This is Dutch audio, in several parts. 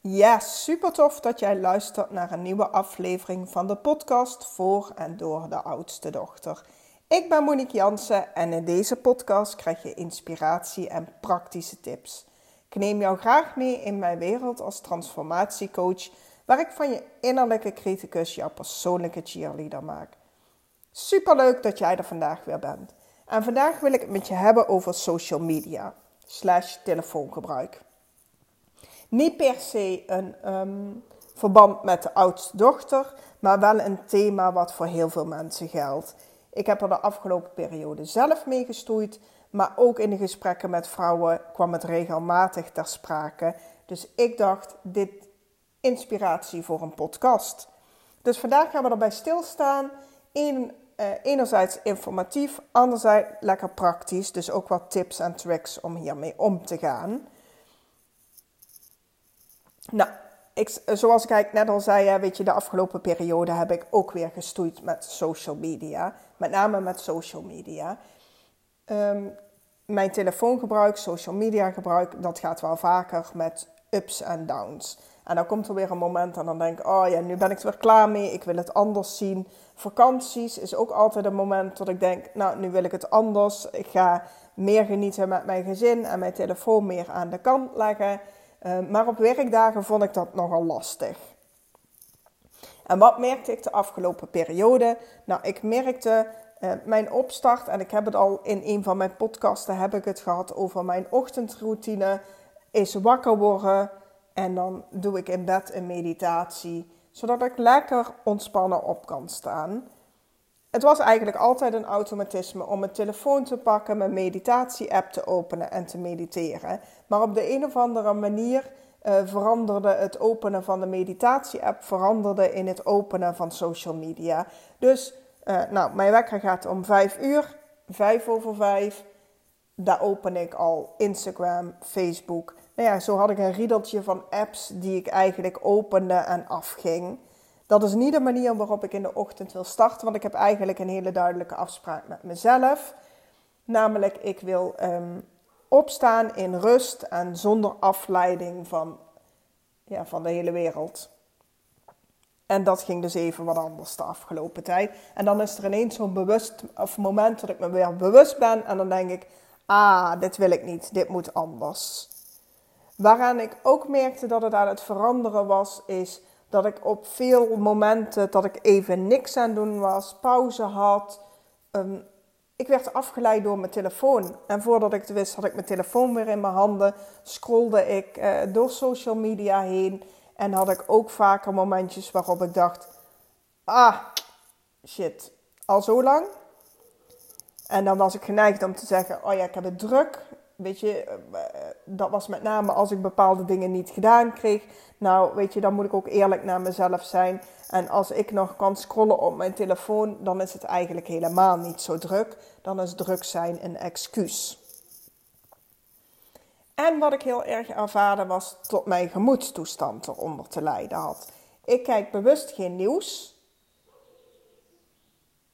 Ja, super tof dat jij luistert naar een nieuwe aflevering van de podcast voor en door de oudste dochter. Ik ben Monique Jansen en in deze podcast krijg je inspiratie en praktische tips. Ik neem jou graag mee in mijn wereld als transformatiecoach, waar ik van je innerlijke criticus jouw persoonlijke cheerleader maak. Super leuk dat jij er vandaag weer bent. En vandaag wil ik het met je hebben over social media slash telefoongebruik. Niet per se een ehm, verband met de oudste dochter, maar wel een thema wat voor heel veel mensen geldt. Ik heb er de afgelopen periode zelf mee gestoeid, maar ook in de gesprekken met vrouwen kwam het regelmatig ter sprake. Dus ik dacht, dit inspiratie voor een podcast. Dus vandaag gaan we erbij stilstaan. Eén, uh, enerzijds informatief, anderzijds lekker praktisch. Dus ook wat tips en tricks om hiermee om te gaan. Nou, ik, zoals ik net al zei, weet je, de afgelopen periode heb ik ook weer gestoeid met social media. Met name met social media. Um, mijn telefoongebruik, social media gebruik, dat gaat wel vaker met ups en downs. En dan komt er weer een moment en dan denk ik, oh ja, nu ben ik er weer klaar mee, ik wil het anders zien. Vakanties is ook altijd een moment dat ik denk, nou, nu wil ik het anders. Ik ga meer genieten met mijn gezin en mijn telefoon meer aan de kant leggen. Uh, maar op werkdagen vond ik dat nogal lastig. En wat merkte ik de afgelopen periode? Nou, ik merkte uh, mijn opstart, en ik heb het al in een van mijn podcasten heb ik het gehad over mijn ochtendroutine, is wakker worden en dan doe ik in bed een meditatie, zodat ik lekker ontspannen op kan staan. Het was eigenlijk altijd een automatisme om mijn telefoon te pakken, mijn meditatie-app te openen en te mediteren. Maar op de een of andere manier uh, veranderde het openen van de meditatie-app veranderde in het openen van social media. Dus, uh, nou, mijn wekker gaat om 5 uur, 5 over 5. Daar open ik al Instagram, Facebook. Nou ja, zo had ik een riedeltje van apps die ik eigenlijk opende en afging. Dat is niet de manier waarop ik in de ochtend wil starten, want ik heb eigenlijk een hele duidelijke afspraak met mezelf. Namelijk, ik wil um, opstaan in rust en zonder afleiding van, ja, van de hele wereld. En dat ging dus even wat anders de afgelopen tijd. En dan is er ineens zo'n bewust of moment dat ik me weer bewust ben en dan denk ik, ah, dit wil ik niet, dit moet anders. Waaraan ik ook merkte dat het aan het veranderen was, is dat ik op veel momenten dat ik even niks aan doen was, pauze had. Um, ik werd afgeleid door mijn telefoon. En voordat ik het wist, had ik mijn telefoon weer in mijn handen. Scrolde ik uh, door social media heen. En had ik ook vaker momentjes waarop ik dacht: ah, shit, al zo lang? En dan was ik geneigd om te zeggen: oh ja, ik heb het druk. Weet je, eh, dat was met name als ik bepaalde dingen niet gedaan kreeg. Nou, weet je, dan moet ik ook eerlijk naar mezelf zijn. En als ik nog kan scrollen op mijn telefoon, dan is het eigenlijk helemaal niet zo druk. Dan is druk zijn een excuus. En wat ik heel erg ervaarde was tot mijn gemoedstoestand eronder te lijden had. Ik kijk bewust geen nieuws.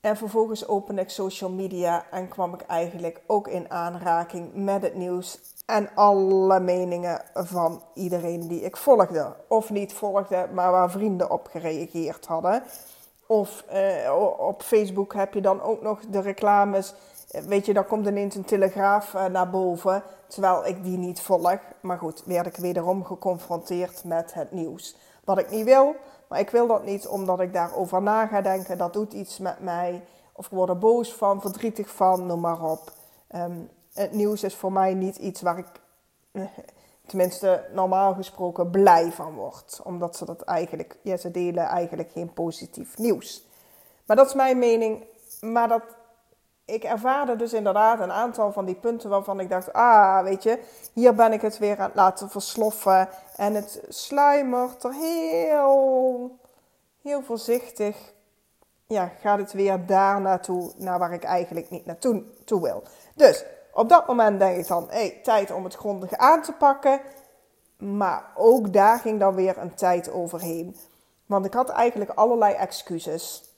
En vervolgens opende ik social media en kwam ik eigenlijk ook in aanraking met het nieuws en alle meningen van iedereen die ik volgde. Of niet volgde, maar waar vrienden op gereageerd hadden. Of uh, op Facebook heb je dan ook nog de reclames. Weet je, dan komt ineens een telegraaf uh, naar boven. Terwijl ik die niet volg. Maar goed, werd ik wederom geconfronteerd met het nieuws. Wat ik niet wil, maar ik wil dat niet omdat ik daarover na ga denken. Dat doet iets met mij. Of ik word er boos van, verdrietig van, noem maar op. Um, het nieuws is voor mij niet iets waar ik, tenminste normaal gesproken, blij van word. Omdat ze dat eigenlijk, ja, ze delen eigenlijk geen positief nieuws. Maar dat is mijn mening. Maar dat, ik ervaarde dus inderdaad een aantal van die punten waarvan ik dacht, ah, weet je, hier ben ik het weer aan het laten versloffen. En het sluimert er heel, heel voorzichtig. Ja, gaat het weer daar naartoe, naar waar ik eigenlijk niet naartoe toe wil. Dus op dat moment denk ik dan, hey, tijd om het grondig aan te pakken. Maar ook daar ging dan weer een tijd overheen. Want ik had eigenlijk allerlei excuses.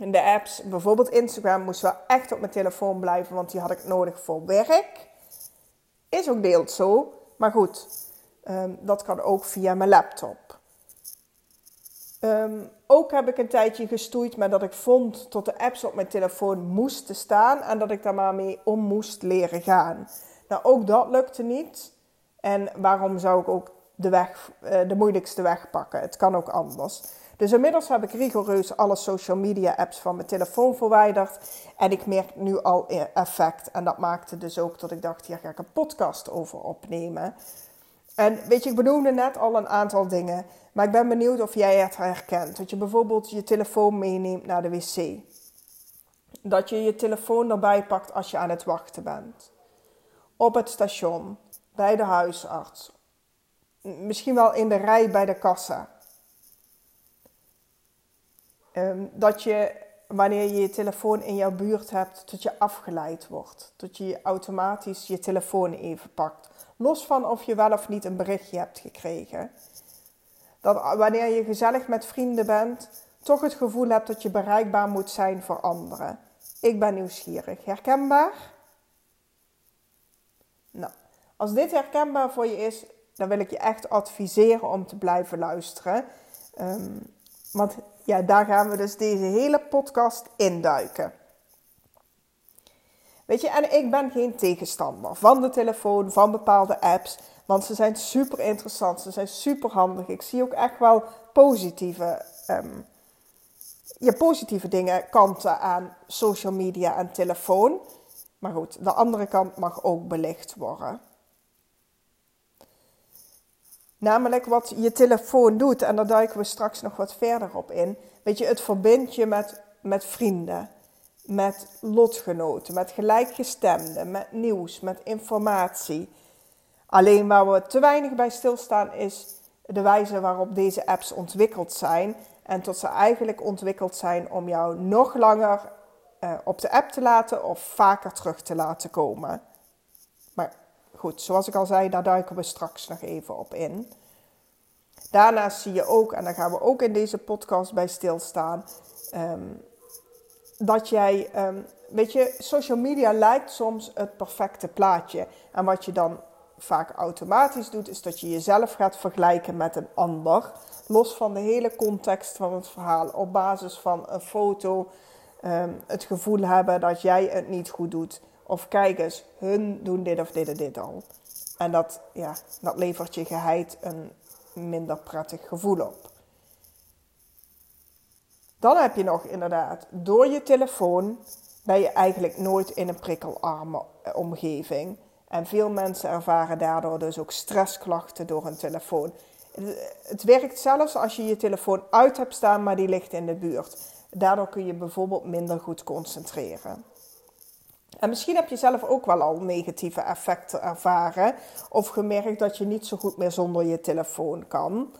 In de apps, bijvoorbeeld Instagram, moest wel echt op mijn telefoon blijven, want die had ik nodig voor werk. Is ook deels zo. Maar goed, Ehm, dat kan ook via mijn laptop. Ehm, ook heb ik een tijdje gestoeid met dat ik vond dat de apps op mijn telefoon moesten staan en dat ik daar maar mee om moest leren gaan. Nou, ook dat lukte niet. En waarom zou ik ook de, weg, eh, de moeilijkste weg pakken? Het kan ook anders. Dus inmiddels heb ik rigoureus alle social media apps van mijn telefoon verwijderd. En ik merk nu al effect. En dat maakte dus ook dat ik dacht, hier ga ik een podcast over opnemen. En weet je, ik benoemde net al een aantal dingen. Maar ik ben benieuwd of jij het herkent. Dat je bijvoorbeeld je telefoon meeneemt naar de wc. Dat je je telefoon erbij pakt als je aan het wachten bent. Op het station, bij de huisarts. Misschien wel in de rij bij de kassa. Ehm, dat je, wanneer je je telefoon in jouw buurt hebt, dat je afgeleid wordt. Dat je automatisch je telefoon even pakt. Los van of je wel of niet een berichtje hebt gekregen. Dat wanneer je gezellig met vrienden bent, toch het gevoel hebt dat je bereikbaar moet zijn voor anderen. Ik ben nieuwsgierig. Herkenbaar? Nou, als dit herkenbaar voor je is, dan wil ik je echt adviseren om te blijven luisteren. Um, want ja, daar gaan we dus deze hele podcast induiken. Weet je, en ik ben geen tegenstander van de telefoon, van bepaalde apps. Want ze zijn super interessant, ze zijn super handig. Ik zie ook echt wel positieve, um, positieve dingen, kanten aan social media en telefoon. Maar goed, de andere kant mag ook belicht worden. Namelijk wat je telefoon doet, en daar duiken we straks nog wat verder op in. Weet je, het verbindt je met, met vrienden, met lotgenoten, met gelijkgestemden, met nieuws, met informatie. Alleen waar we te weinig bij stilstaan is de wijze waarop deze apps ontwikkeld zijn. En tot ze eigenlijk ontwikkeld zijn om jou nog langer uh, op de app te laten of vaker terug te laten komen. Goed, zoals ik al zei, daar duiken we straks nog even op in. Daarnaast zie je ook, en daar gaan we ook in deze podcast bij stilstaan, um, dat jij, um, weet je, social media lijkt soms het perfecte plaatje. En wat je dan vaak automatisch doet, is dat je jezelf gaat vergelijken met een ander. Los van de hele context van het verhaal, op basis van een foto, um, het gevoel hebben dat jij het niet goed doet. Of kijk eens, hun doen dit of dit en dit al. En dat, ja, dat levert je geheid een minder prettig gevoel op. Dan heb je nog inderdaad, door je telefoon ben je eigenlijk nooit in een prikkelarme omgeving. En veel mensen ervaren daardoor dus ook stressklachten door hun telefoon. Het werkt zelfs als je je telefoon uit hebt staan, maar die ligt in de buurt. Daardoor kun je bijvoorbeeld minder goed concentreren. En misschien heb je zelf ook wel al negatieve effecten ervaren of gemerkt dat je niet zo goed meer zonder je telefoon kan.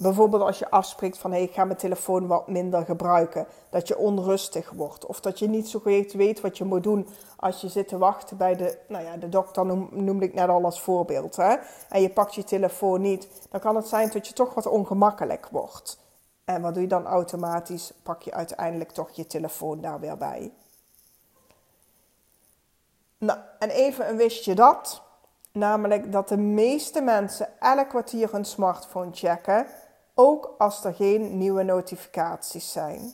Bijvoorbeeld als je afspreekt van hey, ik ga mijn telefoon wat minder gebruiken. Dat je onrustig wordt. Of dat je niet zo goed weet wat je moet doen als je zit te wachten bij de, nou ja, de dokter noem, noemde ik net al als voorbeeld. Hè? En je pakt je telefoon niet. Dan kan het zijn dat je toch wat ongemakkelijk wordt. En wat doe je dan automatisch? Pak je uiteindelijk toch je telefoon daar weer bij. Nou, en even een wist je dat? Namelijk dat de meeste mensen elk kwartier hun smartphone checken, ook als er geen nieuwe notificaties zijn.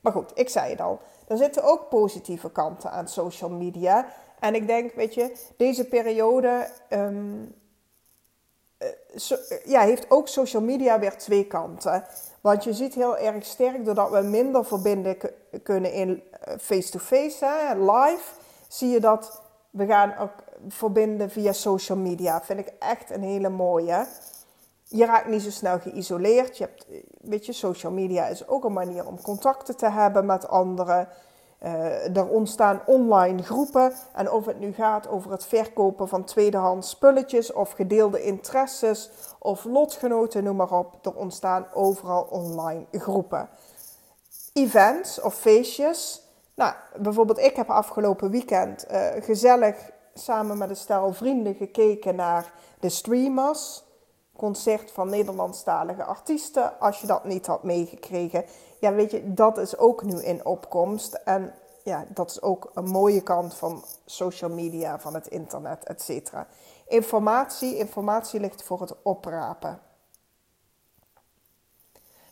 Maar goed, ik zei het al. Er zitten ook positieve kanten aan social media. En ik denk, weet je, deze periode um, ja, heeft ook social media weer twee kanten. Want je ziet heel erg sterk, doordat we minder verbinden kunnen in eh, face-to-face, live, zie je dat we gaan ook verbinden via social media. Vind ik echt een hele mooie. Je raakt niet zo snel geïsoleerd. Je hebt, weet je, social media is ook een manier om contacten te hebben met anderen. Uh, er ontstaan online groepen. En of het nu gaat over het verkopen van tweedehands spulletjes of gedeelde interesses of lotgenoten, noem maar op. Er ontstaan overal online groepen. Events of feestjes. Nou, bijvoorbeeld ik heb afgelopen weekend uh, gezellig samen met een stel vrienden gekeken naar de Streamers. Concert van Nederlandstalige artiesten. Als je dat niet had meegekregen. Ja, weet je, dat is ook nu in opkomst. En ja, dat is ook een mooie kant van social media, van het internet, et cetera. informatie. Informatie ligt voor het oprapen.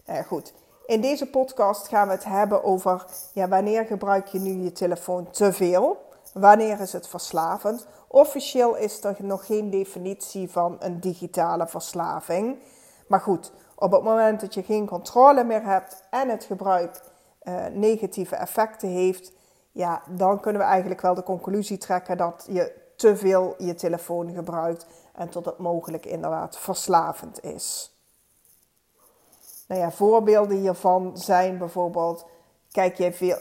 Nou goed. In deze podcast gaan we het hebben over ja, wanneer gebruik je nu je telefoon te veel? Wanneer is het verslavend? Officieel is er nog geen definitie van een digitale verslaving. Maar goed, op het moment dat je geen controle meer hebt en het gebruik uh, negatieve effecten heeft, ja, dan kunnen we eigenlijk wel de conclusie trekken dat je te veel je telefoon gebruikt en tot het mogelijk inderdaad verslavend is. Nou ja, voorbeelden hiervan zijn bijvoorbeeld: kijk je veel,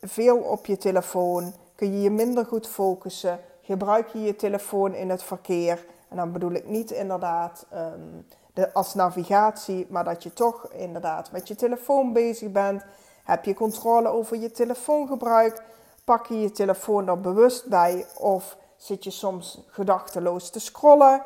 veel op je telefoon, kun je je minder goed focussen, gebruik je je telefoon in het verkeer. En dan bedoel ik niet inderdaad ehm, als navigatie, maar dat je toch inderdaad met je telefoon bezig bent. Heb je controle over je telefoongebruik? Pak je je telefoon er bewust bij of zit je soms gedachteloos te scrollen?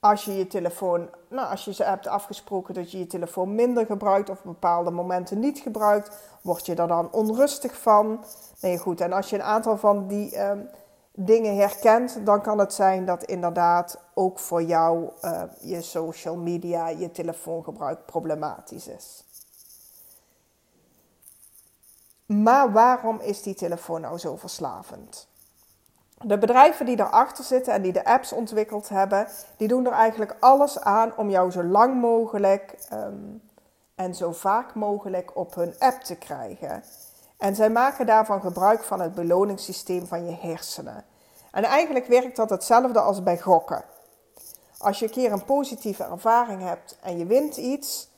Als je je telefoon, nou, als je ze hebt afgesproken dat je je telefoon minder gebruikt of bepaalde momenten niet gebruikt, word je er dan onrustig van. Nee, goed. En als je een aantal van die ehm, dingen herkent, dan kan het zijn dat inderdaad ook voor jou uh, je social media, je telefoongebruik problematisch is. Maar waarom is die telefoon nou zo verslavend? De bedrijven die erachter zitten en die de apps ontwikkeld hebben, die doen er eigenlijk alles aan om jou zo lang mogelijk ehm, en zo vaak mogelijk op hun app te krijgen. En zij maken daarvan gebruik van het beloningssysteem van je hersenen. En eigenlijk werkt dat hetzelfde als bij gokken. Als je een keer een positieve ervaring hebt en je wint iets,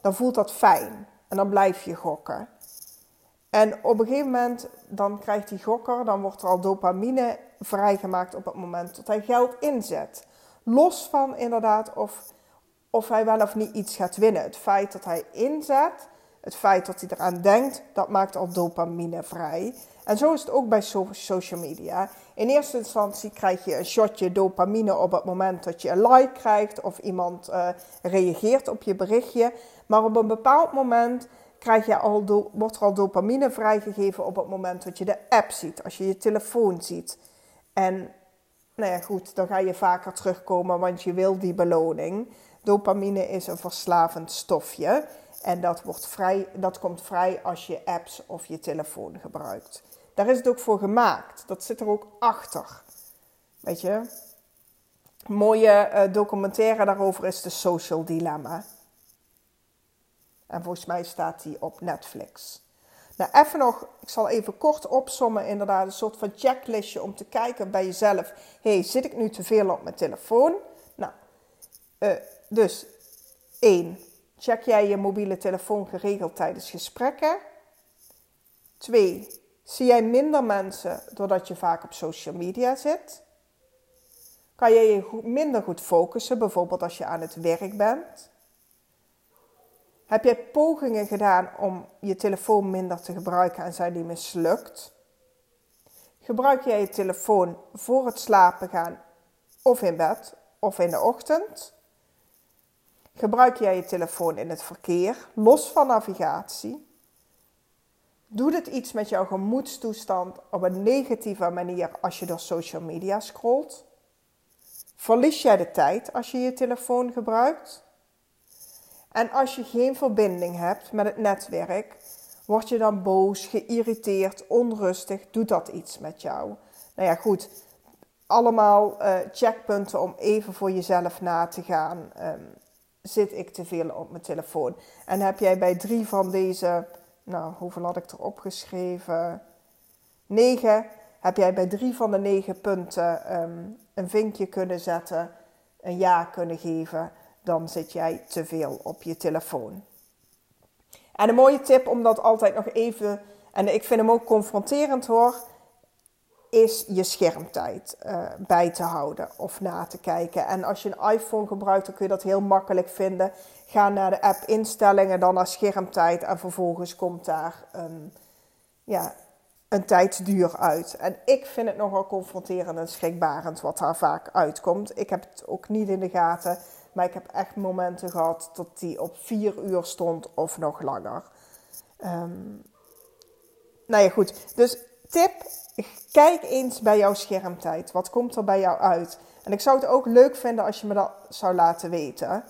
dan voelt dat fijn. En dan blijf je gokken. En op een gegeven moment, dan krijgt die gokker, dan wordt er al dopamine vrijgemaakt op het moment dat hij geld inzet. Los van inderdaad of, of hij wel of niet iets gaat winnen. Het feit dat hij inzet, het feit dat hij eraan denkt, dat maakt al dopamine vrij. En zo is het ook bij social media. In eerste instantie krijg je een shotje dopamine op het moment dat je een like krijgt of iemand uh, reageert op je berichtje. Maar op een bepaald moment krijg je al wordt er al dopamine vrijgegeven op het moment dat je de app ziet, als je je telefoon ziet. En nou ja, goed, dan ga je vaker terugkomen, want je wil die beloning. Dopamine is een verslavend stofje en dat, wordt vrij, dat komt vrij als je apps of je telefoon gebruikt. Daar is het ook voor gemaakt. Dat zit er ook achter. Weet je? Een mooie uh, documentaire daarover is de Social Dilemma. En volgens mij staat die op Netflix. Nou, even nog, ik zal even kort opsommen, inderdaad, een soort van checklistje om te kijken bij jezelf. hey, zit ik nu te veel op mijn telefoon? Nou, uh, dus één, check jij je mobiele telefoon geregeld tijdens gesprekken? Twee, zie jij minder mensen doordat je vaak op social media zit? Kan je je minder goed focussen, bijvoorbeeld als je aan het werk bent? Heb jij pogingen gedaan om je telefoon minder te gebruiken en zijn die mislukt? Gebruik jij je telefoon voor het slapen gaan of in bed of in de ochtend? Gebruik jij je telefoon in het verkeer, los van navigatie? Doet het iets met jouw gemoedstoestand op een negatieve manier als je door social media scrolt? Verlies jij de tijd als je je telefoon gebruikt? En als je geen verbinding hebt met het netwerk, word je dan boos, geïrriteerd, onrustig, doet dat iets met jou? Nou ja, goed. Allemaal uh, checkpunten om even voor jezelf na te gaan. Um, zit ik te veel op mijn telefoon? En heb jij bij drie van deze, nou, hoeveel had ik er opgeschreven? Negen. Heb jij bij drie van de negen punten um, een vinkje kunnen zetten, een ja kunnen geven? dan zit jij te veel op je telefoon. En een mooie tip om dat altijd nog even, en ik vind hem ook confronterend hoor, is je schermtijd uh, bij te houden of na te kijken. En als je een iPhone gebruikt, dan kun je dat heel makkelijk vinden. Ga naar de app instellingen, dan naar schermtijd en vervolgens komt daar een, ja, een tijdsduur uit. En ik vind het nogal confronterend en schrikbarend wat daar vaak uitkomt. Ik heb het ook niet in de gaten. Maar ik heb echt momenten gehad dat die op vier uur stond of nog langer. Um, nou ja, goed. Dus tip, kijk eens bij jouw schermtijd. Wat komt er bij jou uit? En ik zou het ook leuk vinden als je me dat zou laten weten.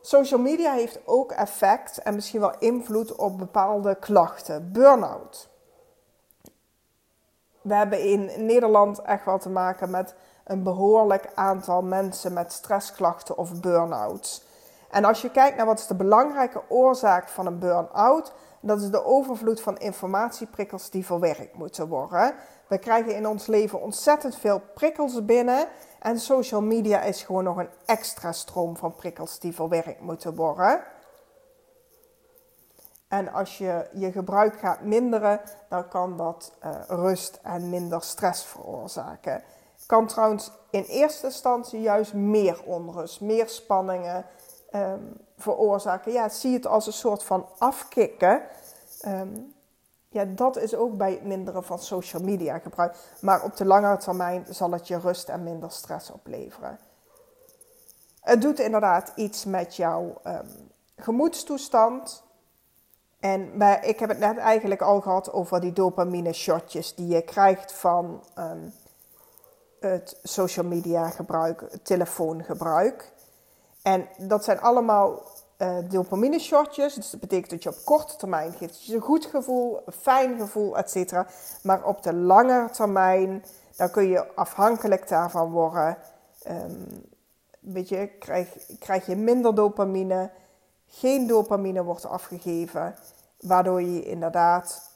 Social media heeft ook effect en misschien wel invloed op bepaalde klachten. Burn-out. We hebben in Nederland echt wel te maken met een behoorlijk aantal mensen met stressklachten of burn-outs. En als je kijkt naar wat is de belangrijke oorzaak van een burn-out, dat is de overvloed van informatieprikkels die verwerkt moeten worden. We krijgen in ons leven ontzettend veel prikkels binnen. En social media is gewoon nog een extra stroom van prikkels die verwerkt moeten worden. En als je je gebruik gaat minderen, dan kan dat uh, rust en minder stress veroorzaken. Kan trouwens in eerste instantie juist meer onrust, meer spanningen um, veroorzaken. Ja, zie het als een soort van afkicken. Um, ja, dat is ook bij het minderen van social media gebruik. Maar op de langere termijn zal het je rust en minder stress opleveren. Het doet inderdaad iets met jouw um, gemoedstoestand. En bij, ik heb het net eigenlijk al gehad over die dopamine shotjes die je krijgt van um, het social media gebruik, telefoongebruik. En dat zijn allemaal uh, dopamine shotjes. Dus dat betekent dat je op korte termijn geeft je een goed gevoel, een fijn gevoel, etc. Maar op de lange termijn, dan kun je afhankelijk daarvan worden. Um, weet je, krijg, krijg je minder dopamine. Geen dopamine wordt afgegeven. Waardoor je inderdaad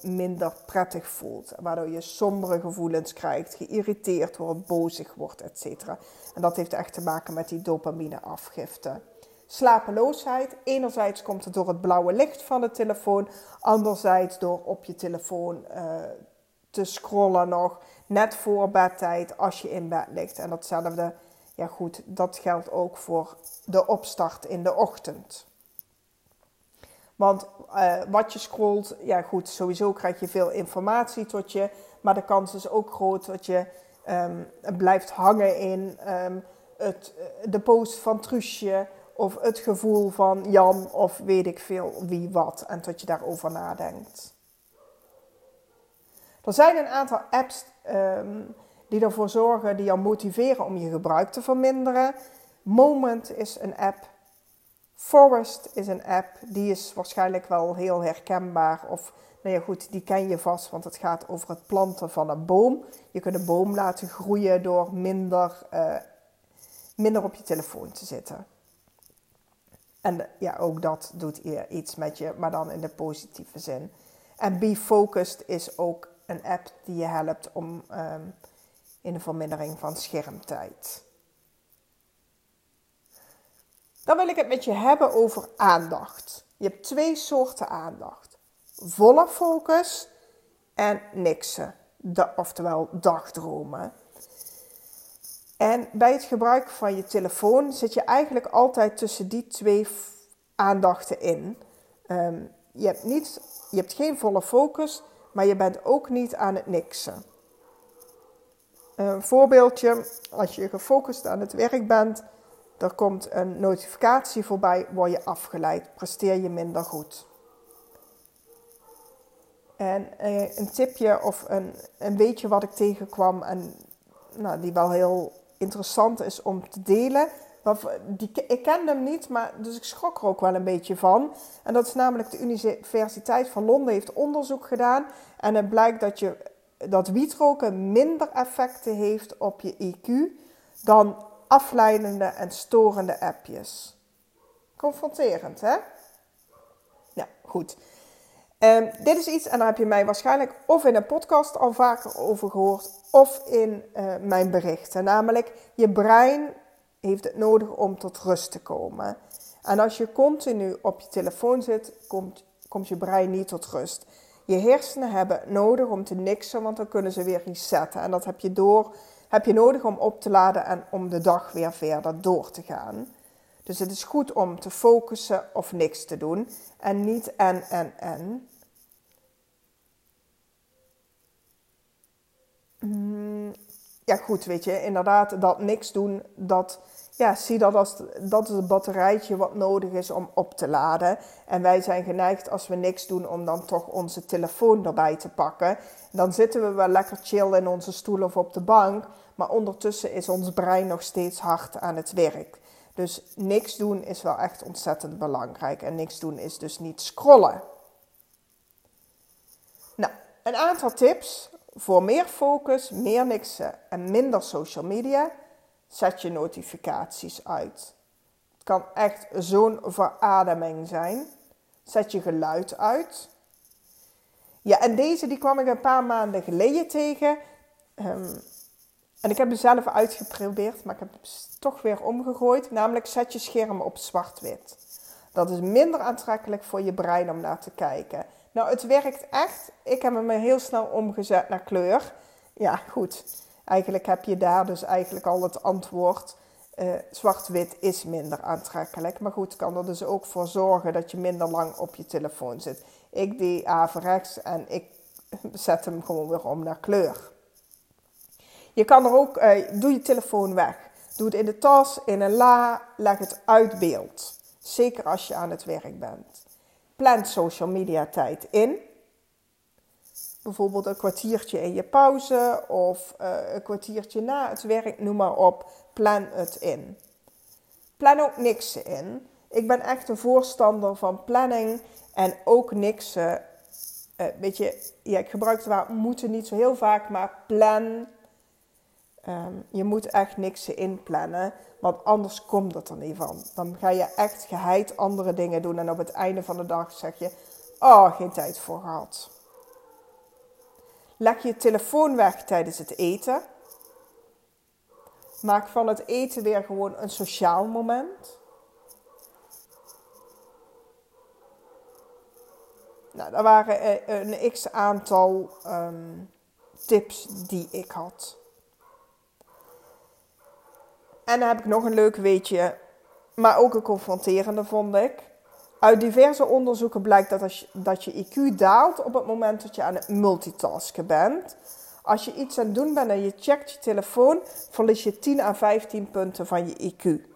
minder prettig voelt. Waardoor je sombere gevoelens krijgt, geïrriteerd wordt, bozig wordt, etc. En dat heeft echt te maken met die dopamine afgifte. Slapeloosheid. Enerzijds komt het door het blauwe licht van de telefoon. Anderzijds door op je telefoon uh, te scrollen nog. Net voor bedtijd als je in bed ligt. En datzelfde, ja goed, dat geldt ook voor de opstart in de ochtend. Want uh, wat je scrolt, ja goed, sowieso krijg je veel informatie tot je. Maar de kans is ook groot dat je um, blijft hangen in um, het, de post van Truusje of het gevoel van Jan of weet ik veel wie wat. En tot je daarover nadenkt. Er zijn een aantal apps um, die ervoor zorgen, die jou motiveren om je gebruik te verminderen. Moment is een app. Forest is een app. Die is waarschijnlijk wel heel herkenbaar. Of nou ja, goed, die ken je vast, want het gaat over het planten van een boom. Je kunt een boom laten groeien door minder, uh, minder op je telefoon te zitten. En ja, ook dat doet iets met je, maar dan in de positieve zin. En Be Focused is ook een app die je helpt om um, in de vermindering van schermtijd. Dan wil ik het met je hebben over aandacht. Je hebt twee soorten aandacht: volle focus en niksen, oftewel dagdromen. En bij het gebruik van je telefoon zit je eigenlijk altijd tussen die twee aandachten in. Um, je, hebt niet, je hebt geen volle focus, maar je bent ook niet aan het niksen. Een voorbeeldje, als je gefocust aan het werk bent, er komt een notificatie voorbij, word je afgeleid, presteer je minder goed. En eh, een tipje of een, een weetje wat ik tegenkwam en nou, die wel heel interessant is om te delen. Die, ik ken hem niet, maar, dus ik schrok er ook wel een beetje van. En dat is namelijk de Universiteit van Londen heeft onderzoek gedaan. En het blijkt dat, je, dat wietroken minder effecten heeft op je IQ dan afleidende en storende appjes. Confronterend, hè? Ja, goed. Um, dit is iets, en daar heb je mij waarschijnlijk of in een podcast al vaker over gehoord, of in uh, mijn berichten. Namelijk, je brein heeft het nodig om tot rust te komen. En als je continu op je telefoon zit, komt, komt je brein niet tot rust. Je hersenen hebben nodig om te niksen, want dan kunnen ze weer resetten. En dat heb je, door, heb je nodig om op te laden en om de dag weer verder door te gaan. Dus het is goed om te focussen of niks te doen en niet en, en, en. Mm, ja, goed, weet je, inderdaad, dat niks doen, dat ja, zie dat als dat is het batterijtje wat nodig is om op te laden. En wij zijn geneigd als we niks doen om dan toch onze telefoon erbij te pakken. Dan zitten we wel lekker chill in onze stoel of op de bank. Maar ondertussen is ons brein nog steeds hard aan het werk. Dus niks doen is wel echt ontzettend belangrijk. En niks doen is dus niet scrollen. Nou, een aantal tips voor meer focus, meer niksen en minder social media. Zet je notificaties uit. Het kan echt zo'n verademing zijn. Zet je geluid uit. Ja, en deze die kwam ik een paar maanden geleden tegen. Ehm, en ik heb hem zelf uitgeprobeerd, maar ik heb hem toch weer omgegooid. Namelijk zet je scherm op zwart-wit. Dat is minder aantrekkelijk voor je brein om naar te kijken. Nou, het werkt echt. Ik heb hem heel snel omgezet naar kleur. Ja, goed. Eigenlijk heb je daar dus eigenlijk al het antwoord. Uh, Zwart-wit is minder aantrekkelijk. Maar goed, kan er dus ook voor zorgen dat je minder lang op je telefoon zit. Ik deed averechts en ik zet hem gewoon weer om naar kleur. Je kan er ook, uh, doe je telefoon weg. Doe het in de tas, in een la, leg het uit beeld. Zeker als je aan het werk bent. Plan social media tijd in. Bijvoorbeeld een kwartiertje in je pauze of uh, een kwartiertje na het werk, noem maar op. Plan het in. Plan ook niks in. Ik ben echt een voorstander van planning en ook niks. Uh, weet je, ja, ik gebruik het woord moeten niet zo heel vaak, maar plan. Um, je moet echt niks inplannen, want anders komt het er niet van. Dan ga je echt geheid andere dingen doen en op het einde van de dag zeg je: Oh, geen tijd voor gehad. Leg je telefoon weg tijdens het eten. Maak van het eten weer gewoon een sociaal moment. Nou, dat waren eh, een x aantal um, tips die ik had. En dan heb ik nog een leuk weetje, maar ook een confronterende vond ik. Uit diverse onderzoeken blijkt dat, als je, dat je IQ daalt op het moment dat je aan het multitasken bent. Als je iets aan het doen bent en je checkt je telefoon, verlies je 10 à 15 punten van je IQ.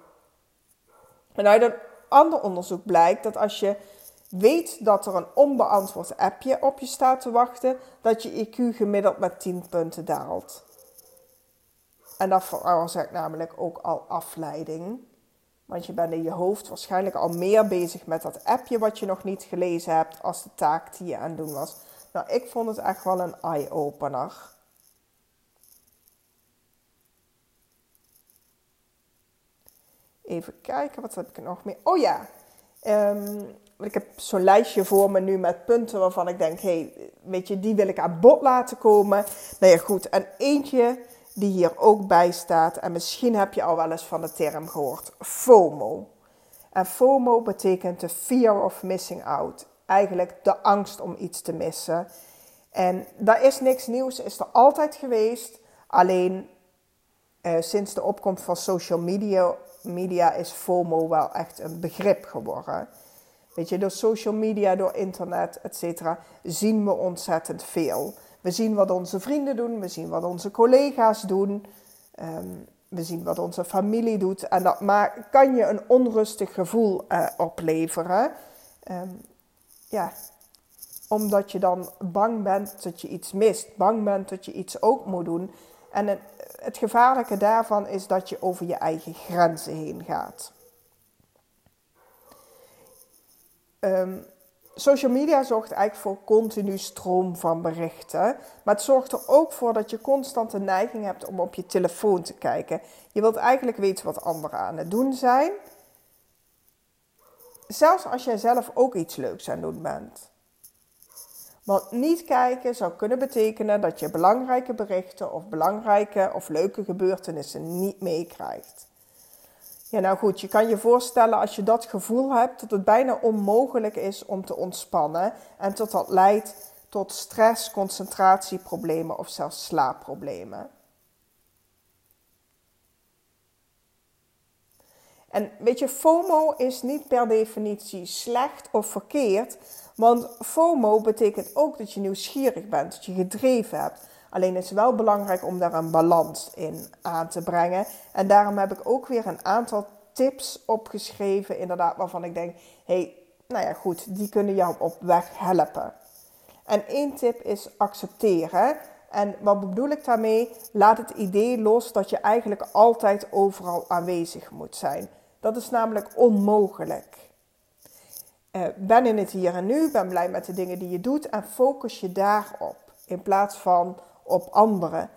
En uit een ander onderzoek blijkt dat als je weet dat er een onbeantwoord appje op je staat te wachten, dat je IQ gemiddeld met 10 punten daalt. En dat veroorzaakt namelijk ook al afleiding. Want je bent in je hoofd waarschijnlijk al meer bezig met dat appje wat je nog niet gelezen hebt als de taak die je aan het doen was. Nou, ik vond het echt wel een eye-opener. Even kijken, wat heb ik er nog meer? Oh ja, um, ik heb zo'n lijstje voor me nu met punten waarvan ik denk, hé, hey, weet je, die wil ik aan bod laten komen. Nou ja, goed. En eentje die hier ook bij staat. En misschien heb je al wel eens van de term gehoord: FOMO. En FOMO betekent de fear of missing out. Eigenlijk de angst om iets te missen. En daar is niks nieuws, is er altijd geweest. Alleen eh, sinds de opkomst van social media, media is FOMO wel echt een begrip geworden. Weet je, door social media, door internet, et cetera, zien we ontzettend veel. We zien wat onze vrienden doen, we zien wat onze collega's doen, ehm, we zien wat onze familie doet. En dat kan je een onrustig gevoel uh, opleveren. Ehm, ja, omdat je dan bang bent dat je iets mist, bang bent dat je iets ook moet doen. En het, het gevaarlijke daarvan is dat je over je eigen grenzen heen gaat. Um, social media zorgt eigenlijk voor continu stroom van berichten. Maar het zorgt er ook voor dat je constant de neiging hebt om op je telefoon te kijken. Je wilt eigenlijk weten wat anderen aan het doen zijn. Zelfs als jij zelf ook iets leuks aan het doen bent. Want niet kijken zou kunnen betekenen dat je belangrijke berichten of belangrijke of leuke gebeurtenissen niet meekrijgt. Ja, nou goed, je kan je voorstellen als je dat gevoel hebt dat het bijna onmogelijk is om te ontspannen en dat dat leidt tot stress, concentratieproblemen of zelfs slaapproblemen. En weet je, FOMO is niet per definitie slecht of verkeerd, want FOMO betekent ook dat je nieuwsgierig bent, dat je gedreven hebt. Alleen is het wel belangrijk om daar een balans in aan te brengen. En daarom heb ik ook weer een aantal tips opgeschreven, inderdaad, waarvan ik denk: hey, nou ja, goed, die kunnen jou op weg helpen. En één tip is accepteren. En wat bedoel ik daarmee? Laat het idee los dat je eigenlijk altijd overal aanwezig moet zijn. Dat is namelijk onmogelijk. Uh, ben in het hier en nu, ben blij met de dingen die je doet en focus je daarop in plaats van op anderen.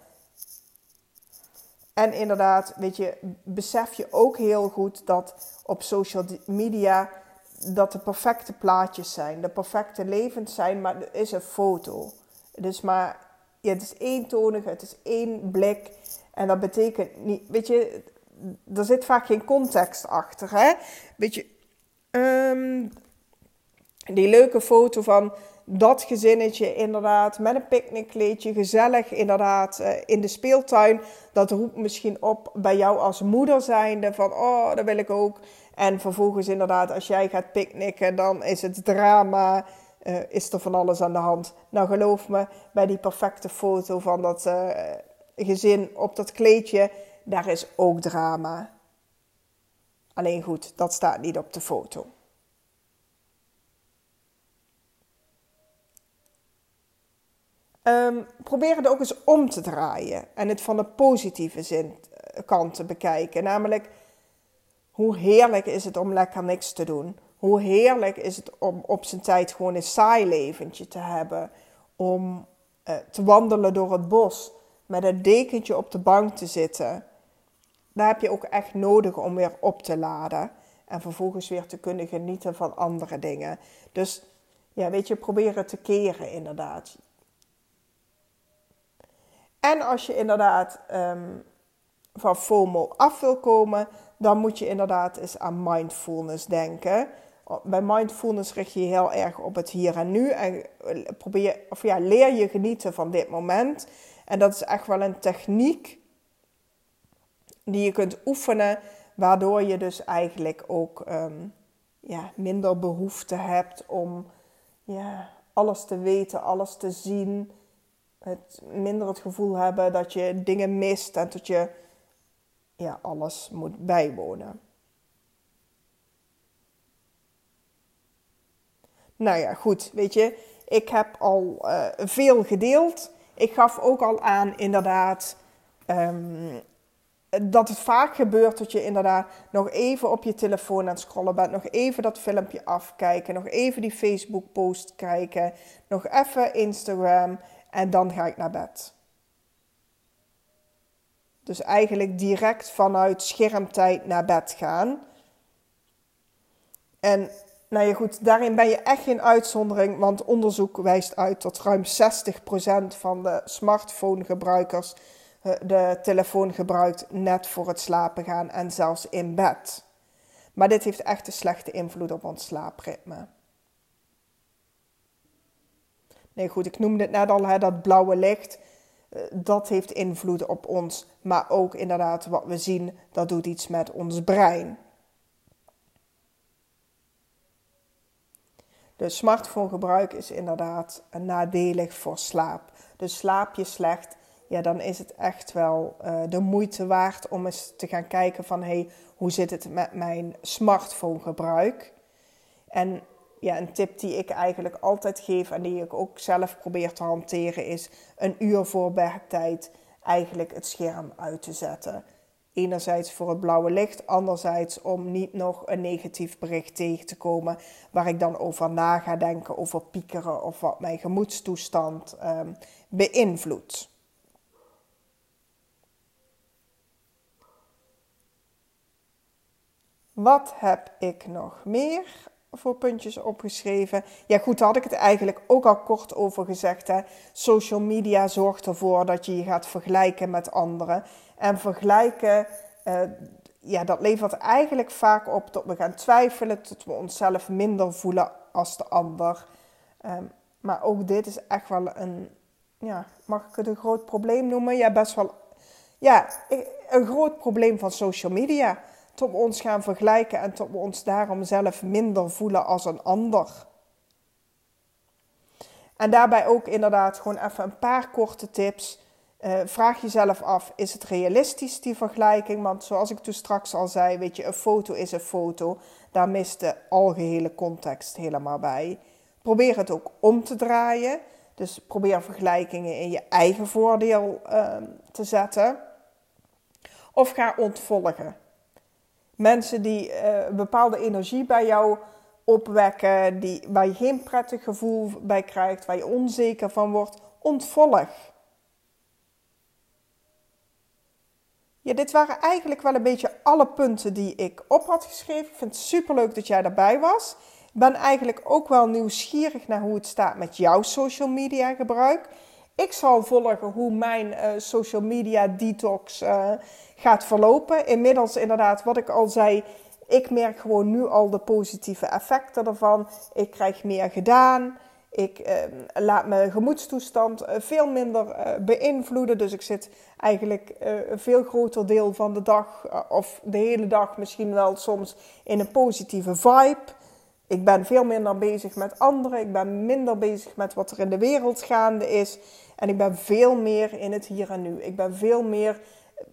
En inderdaad, weet je, besef je ook heel goed dat op social media dat de perfecte plaatjes zijn, de perfecte levens zijn, maar het is een foto. Het is maar, ja, het is eentonig, het is één blik. En dat betekent niet, weet je, er zit vaak geen context achter. Hè? Weet je, um, die leuke foto van dat gezinnetje inderdaad met een picknickkleedje, gezellig inderdaad uh, in de speeltuin. Dat roept misschien op bij jou als moeder zijnde van oh, dat wil ik ook. En vervolgens inderdaad, als jij gaat picknicken, dan is het drama, uh, is er van alles aan de hand. Nou geloof me, bij die perfecte foto van dat uh, gezin op dat kleedje, daar is ook drama. Alleen goed, dat staat niet op de foto. Um, probeer het ook eens om te draaien en het van de positieve zin, eh, kant te bekijken. Namelijk, hoe heerlijk is het om lekker niks te doen? Hoe heerlijk is het om op zijn tijd gewoon een saai leventje te hebben? Om uh, te wandelen door het bos, met een dekentje op de bank te zitten. Daar heb je ook echt nodig om weer op te laden. En vervolgens weer te kunnen genieten van andere dingen. Dus ja, weet je, probeer het te keren inderdaad. En als je inderdaad um, van FOMO af wil komen, dan moet je inderdaad eens aan mindfulness denken. Bij mindfulness richt je je heel erg op het hier en nu en eh, probeer, of ja, leer je genieten van dit moment. En dat is echt wel een techniek die je kunt oefenen, waardoor je dus eigenlijk ook um, ja, minder behoefte hebt om ja, alles te weten, alles te zien het minder het gevoel hebben dat je dingen mist en dat je ja, alles moet bijwonen. Nou ja, goed, weet je, ik heb al uh, veel gedeeld. Ik gaf ook al aan, inderdaad, um, dat het vaak gebeurt dat je inderdaad nog even op je telefoon aan het scrollen bent, nog even dat filmpje afkijken, nog even die Facebook-post kijken, nog even Instagram en dan ga ik naar bed. Dus eigenlijk direct vanuit schermtijd naar bed gaan. En nou ja, goed, daarin ben je echt geen uitzondering, want onderzoek wijst uit dat ruim 60% van de smartphonegebruikers eh, de telefoon gebruikt net voor het slapen gaan en zelfs in bed. Maar dit heeft echt een slechte invloed op ons slaapritme. Nee, goed, ik noemde het net al, hè, dat blauwe licht. Eh, dat heeft invloed op ons. Maar ook inderdaad wat we zien, dat doet iets met ons brein. Dus smartphonegebruik is inderdaad nadelig voor slaap. Dus slaap je slecht, ja, dan is het echt wel uh, de moeite waard om eens te gaan kijken van... hé, hey, hoe zit het met mijn smartphonegebruik? En ja, een tip die ik eigenlijk altijd geef en die ik ook zelf probeer te hanteren is een uur voor werktijd eigenlijk het scherm uit te zetten. Enerzijds voor het blauwe licht, anderzijds om niet nog een negatief bericht tegen te komen waar ik dan over na ga denken, over piekeren of wat mijn gemoedstoestand um, beïnvloedt. Wat heb ik nog meer? Voor puntjes opgeschreven. Ja, goed, daar had ik het eigenlijk ook al kort over gezegd. Hè. Social media zorgt ervoor dat je je gaat vergelijken met anderen. En vergelijken, uh, ja, dat levert eigenlijk vaak op dat we gaan twijfelen, dat we onszelf minder voelen als de ander. Um, maar ook dit is echt wel een, ja, mag ik het een groot probleem noemen? Ja, best wel, ja, een groot probleem van social media tot ons gaan vergelijken en tot we ons daarom zelf minder voelen als een ander. En daarbij ook inderdaad gewoon even een paar korte tips. Uh, vraag jezelf af, is het realistisch die vergelijking? Want zoals ik toen straks al zei, weet je, een foto is een foto. Daar mist de algehele context helemaal bij. Probeer het ook om te draaien. Dus probeer vergelijkingen in je eigen voordeel uh, te zetten. Of ga ontvolgen. Mensen die een bepaalde energie bij jou opwekken, die, waar je geen prettig gevoel bij krijgt, waar je onzeker van wordt, ontvolg. Ja, dit waren eigenlijk wel een beetje alle punten die ik op had geschreven. Ik vind het superleuk dat jij daarbij was. Ik ben eigenlijk ook wel nieuwsgierig naar hoe het staat met jouw social media gebruik. Ik zal volgen hoe mijn uh, social media detox uh, gaat verlopen. Inmiddels inderdaad, wat ik al zei, ik merk gewoon nu al de positieve effecten ervan. Ik krijg meer gedaan. Ik uh, laat mijn gemoedstoestand uh, veel minder beïnvloeden. Dus ik zit eigenlijk een veel groter deel van de dag, of de hele dag misschien wel soms, in een positieve vibe. Ik ben veel minder bezig met anderen. Ik ben minder bezig met wat er in de wereld gaande is. En ik ben veel meer in het hier en nu. Ik ben veel meer.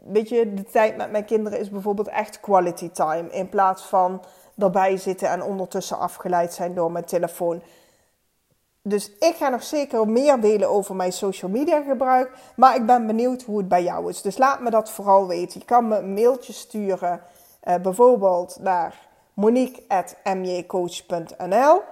Weet je, de tijd met mijn kinderen is bijvoorbeeld echt quality time. In plaats van erbij zitten en ondertussen afgeleid zijn door mijn telefoon. Dus ik ga nog zeker meer delen over mijn social media gebruik. Maar ik ben benieuwd hoe het bij jou is. Dus laat me dat vooral weten. Je kan me een mailtje sturen. Uh, bijvoorbeeld naar monique.mjcoach.nl.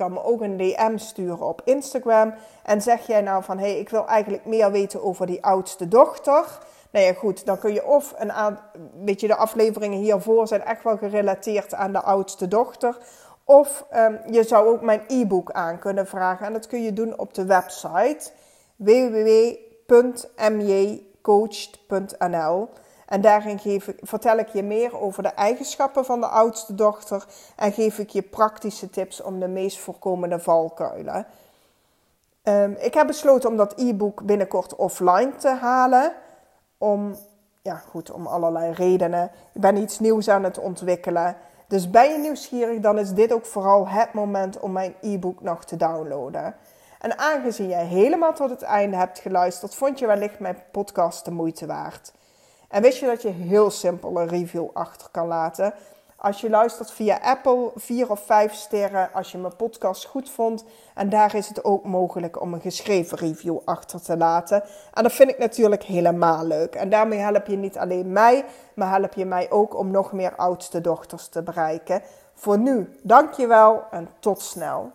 Kan me ook een DM sturen op Instagram. En zeg jij nou van, hé, hey, ik wil eigenlijk meer weten over die oudste dochter. Nou ja, goed, dan kun je of een aantal, weet je, de afleveringen hiervoor zijn echt wel gerelateerd aan de oudste dochter. Of um, je zou ook mijn e-book aan kunnen vragen. En dat kun je doen op de website www.mjcoached.nl. En daarin geef ik, vertel ik je meer over de eigenschappen van de oudste dochter en geef ik je praktische tips om de meest voorkomende valkuilen. Um, ik heb besloten om dat e-book binnenkort offline te halen. Om, ja goed, om allerlei redenen. Ik ben iets nieuws aan het ontwikkelen. Dus ben je nieuwsgierig, dan is dit ook vooral het moment om mijn e-book nog te downloaden. En aangezien jij helemaal tot het einde hebt geluisterd, vond je wellicht mijn podcast de moeite waard. En wist je dat je heel simpel een review achter kan laten? Als je luistert via Apple, 4 of 5 sterren als je mijn podcast goed vond. En daar is het ook mogelijk om een geschreven review achter te laten. En dat vind ik natuurlijk helemaal leuk. En daarmee help je niet alleen mij, maar help je mij ook om nog meer oudste dochters te bereiken. Voor nu, dankjewel en tot snel.